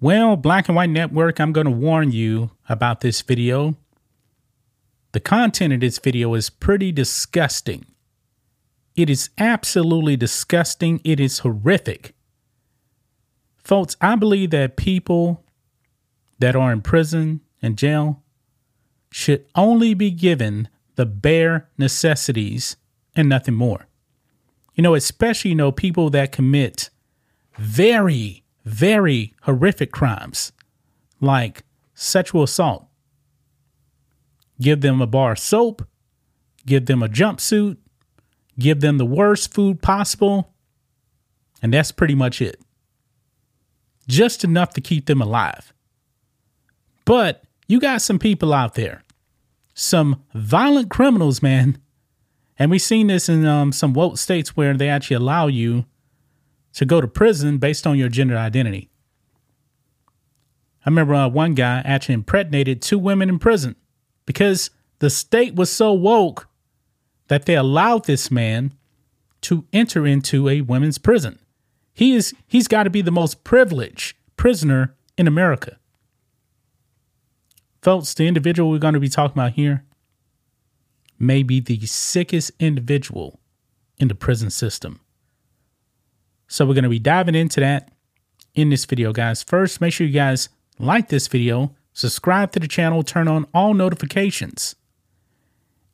Well, Black and White Network, I'm going to warn you about this video. The content of this video is pretty disgusting. It is absolutely disgusting. It is horrific. Folks, I believe that people that are in prison and jail should only be given the bare necessities and nothing more. You know, especially, you know, people that commit very, very horrific crimes like sexual assault. Give them a bar of soap, give them a jumpsuit, give them the worst food possible, and that's pretty much it. Just enough to keep them alive. But you got some people out there, some violent criminals, man. And we've seen this in um, some woke states where they actually allow you to go to prison based on your gender identity. I remember uh, one guy actually impregnated two women in prison because the state was so woke that they allowed this man to enter into a women's prison. He is he's got to be the most privileged prisoner in America. Folks, the individual we're going to be talking about here may be the sickest individual in the prison system. So we're going to be diving into that in this video, guys. First, make sure you guys like this video, subscribe to the channel, turn on all notifications.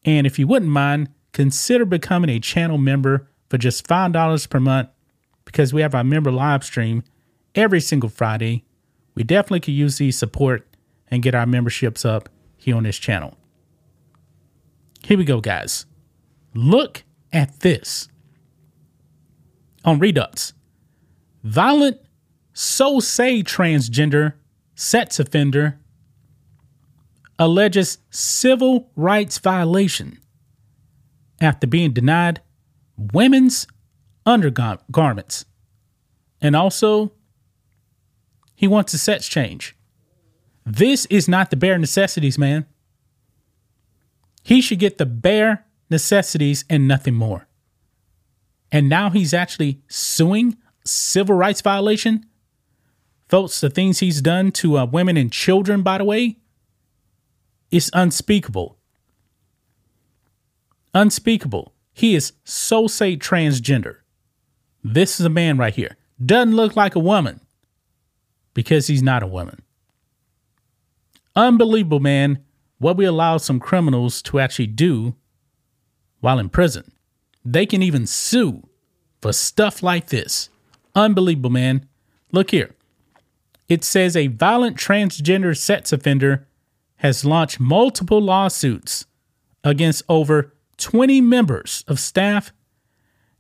And if you wouldn't mind, consider becoming a channel member for just $5 per month because we have our member live stream every single Friday. We definitely could use the support and get our memberships up here on this channel. Here we go, guys. Look at this. On Reduxx, violent, so say transgender sex offender alleges civil rights violation after being denied women's undergarments. And also, he wants a sex change. This is not the bare necessities, man. He should get the bare necessities and nothing more. And now he's actually suing civil rights violation. Folks, the things he's done to uh, women and children, by the way, is unspeakable. Unspeakable. He is so say transgender. This is a man right here. Doesn't look like a woman because he's not a woman. Unbelievable, man, what we allow some criminals to actually do while in prison. They can even sue for stuff like this. Unbelievable, man. Look here. It says a violent transgender sex offender has launched multiple lawsuits against over 20 members of staff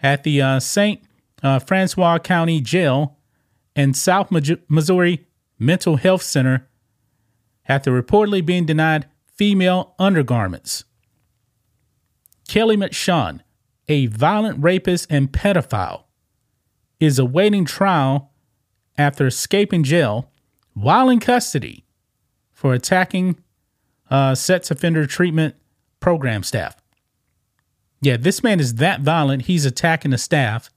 at the uh, St. Uh, Francois County Jail and South Missouri Mental Health Center after reportedly being denied female undergarments. Kelly McShawn, a violent rapist and pedophile, is awaiting trial after escaping jail while in custody for attacking uh, sex offender treatment program staff. Yeah, this man is that violent. He's attacking the staff,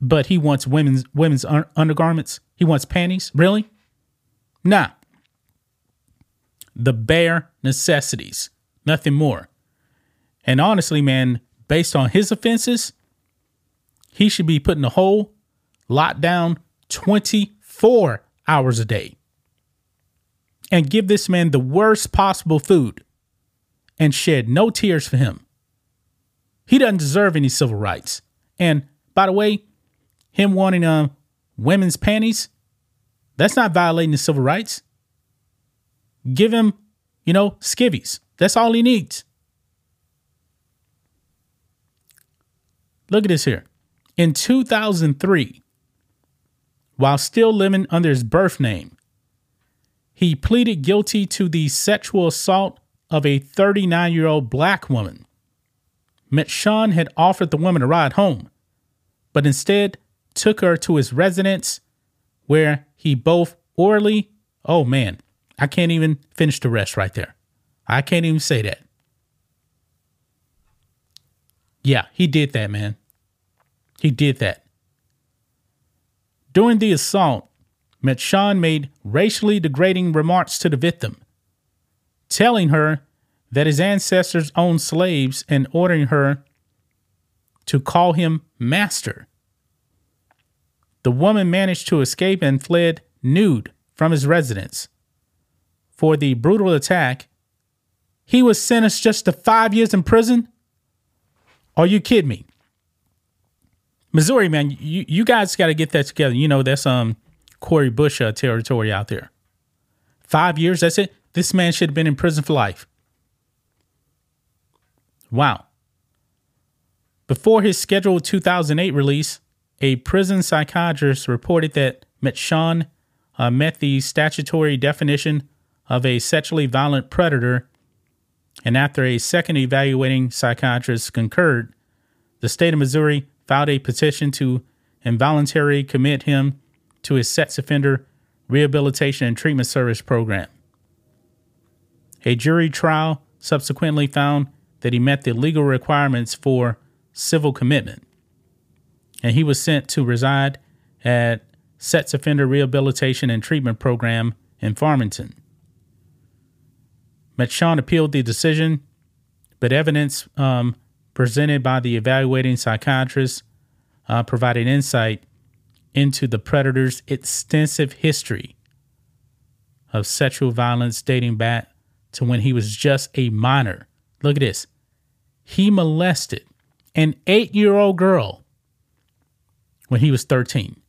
but he wants women's women's undergarments. He wants panties. Really? Nah the bare necessities, nothing more. And honestly, man, based on his offenses, he should be put in a hole, locked down 24 hours a day. And give this man the worst possible food and shed no tears for him. He doesn't deserve any civil rights. And by the way, him wanting um, women's panties, that's not violating the civil rights. Give him, you know, skivvies. That's all he needs. Look at this here. In 2003, while still living under his birth name, he pleaded guilty to the sexual assault of a 39 year old black woman. Metshon had offered the woman a ride home, but instead took her to his residence where he both orally, oh man, I can't even finish the rest right there. I can't even say that. Yeah, he did that, man. He did that. During the assault, Metshon made racially degrading remarks to the victim, telling her that his ancestors owned slaves and ordering her to call him master. The woman managed to escape and fled nude from his residence. For the brutal attack, he was sentenced just to five years in prison. Are you kidding me? Missouri, man, you, you guys got to get that together. You know, that's um Cori Bush uh, territory out there. Five years, that's it. This man should have been in prison for life. Wow. Before his scheduled 2008 release, a prison psychiatrist reported that Metshon uh, met the statutory definition of a sexually violent predator, and after a second evaluating psychiatrist concurred, the state of Missouri filed a petition to involuntarily commit him to his sex offender rehabilitation and treatment service program. A jury trial subsequently found that he met the legal requirements for civil commitment, and he was sent to reside at Sex Offender Rehabilitation and Treatment Program in Farmington. Metshon appealed the decision, but evidence um, presented by the evaluating psychiatrist uh, provided insight into the predator's extensive history of sexual violence dating back to when he was just a minor. Look at this. He molested an eight year old girl when he was 13.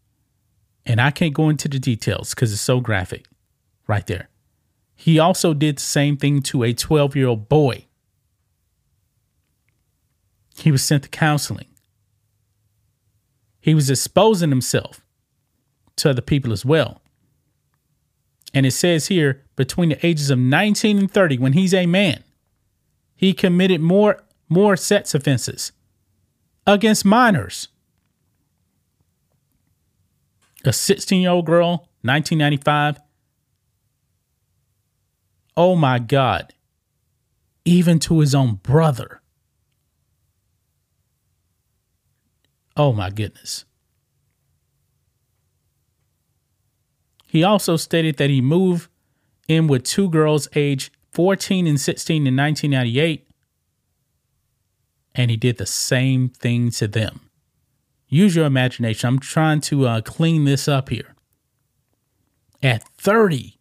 And I can't go into the details because it's so graphic right there. He also did the same thing to a 12 year old boy he was sent to counseling. He was exposing himself to other people as well. And it says here between the ages of 19 and 30, when he's a man, he committed more, more sex offenses against minors. A 16 year old girl, 1995. Oh my God. Even to his own brother. Oh my goodness. He also stated that he moved in with two girls aged 14 and 16 in 1998, and he did the same thing to them. Use your imagination. I'm trying to uh, clean this up here. At 30,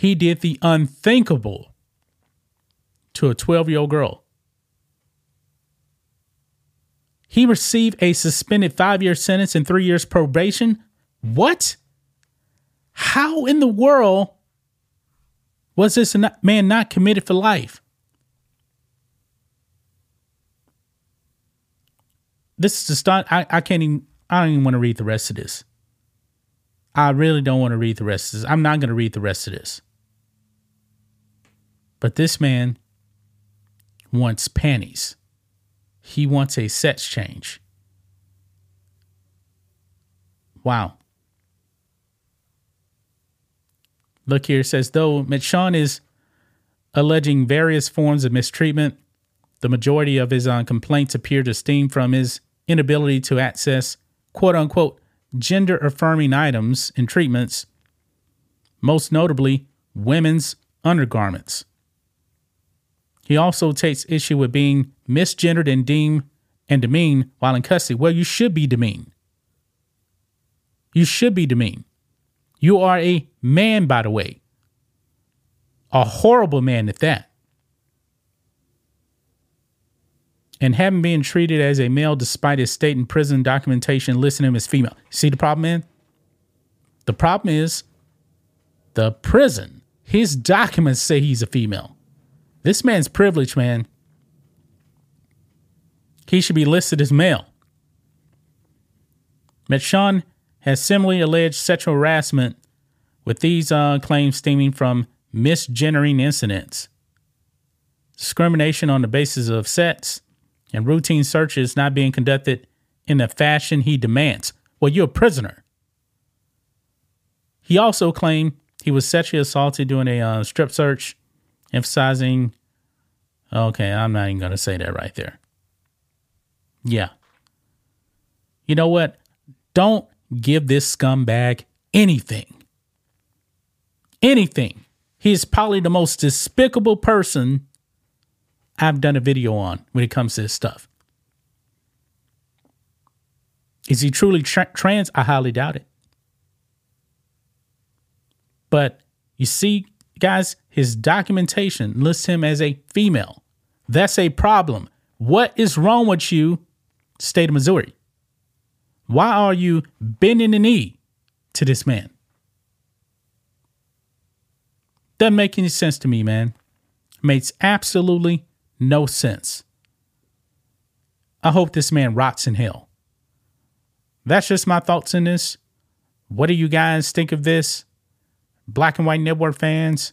he did the unthinkable to a 12 year old girl. He received a suspended five year sentence and three years probation. What? How in the world was this man not committed for life? This is start. I, I can't even, I don't even want to read the rest of this. I really don't want to read the rest of this. I'm not going to read the rest of this. But this man wants panties. He wants a sex change. Wow. Look here, says though Metshon is alleging various forms of mistreatment, the majority of his uh, complaints appear to stem from his inability to access quote unquote gender affirming items and treatments, most notably women's undergarments. He also takes issue with being misgendered and deemed and demeaned while in custody. Well, you should be demeaned. You should be demeaned. You are a man, by the way. A horrible man at that. And having been treated as a male despite his state and prison documentation listing him as female. See the problem, man? The problem is the prison, his documents say he's a female. This man's privileged, man. he should be listed as male. Metshon has similarly alleged sexual harassment, with these uh, claims stemming from misgendering incidents, discrimination on the basis of sex, and routine searches not being conducted in the fashion he demands. Well, you're a prisoner. He also claimed he was sexually assaulted during a uh, strip search, emphasizing. Okay, I'm not even going to say that right there. Yeah. You know what? Don't give this scumbag anything. Anything. He is probably the most despicable person I've done a video on when it comes to this stuff. Is he truly tra- trans? I highly doubt it. But you see, guys, his documentation lists him as a female. That's a problem. What is wrong with you, state of Missouri? Why are you bending the knee to this man? Doesn't make any sense to me, man. Makes absolutely no sense. I hope this man rots in hell. That's just my thoughts in this. What do you guys think of this? Black and White Network fans,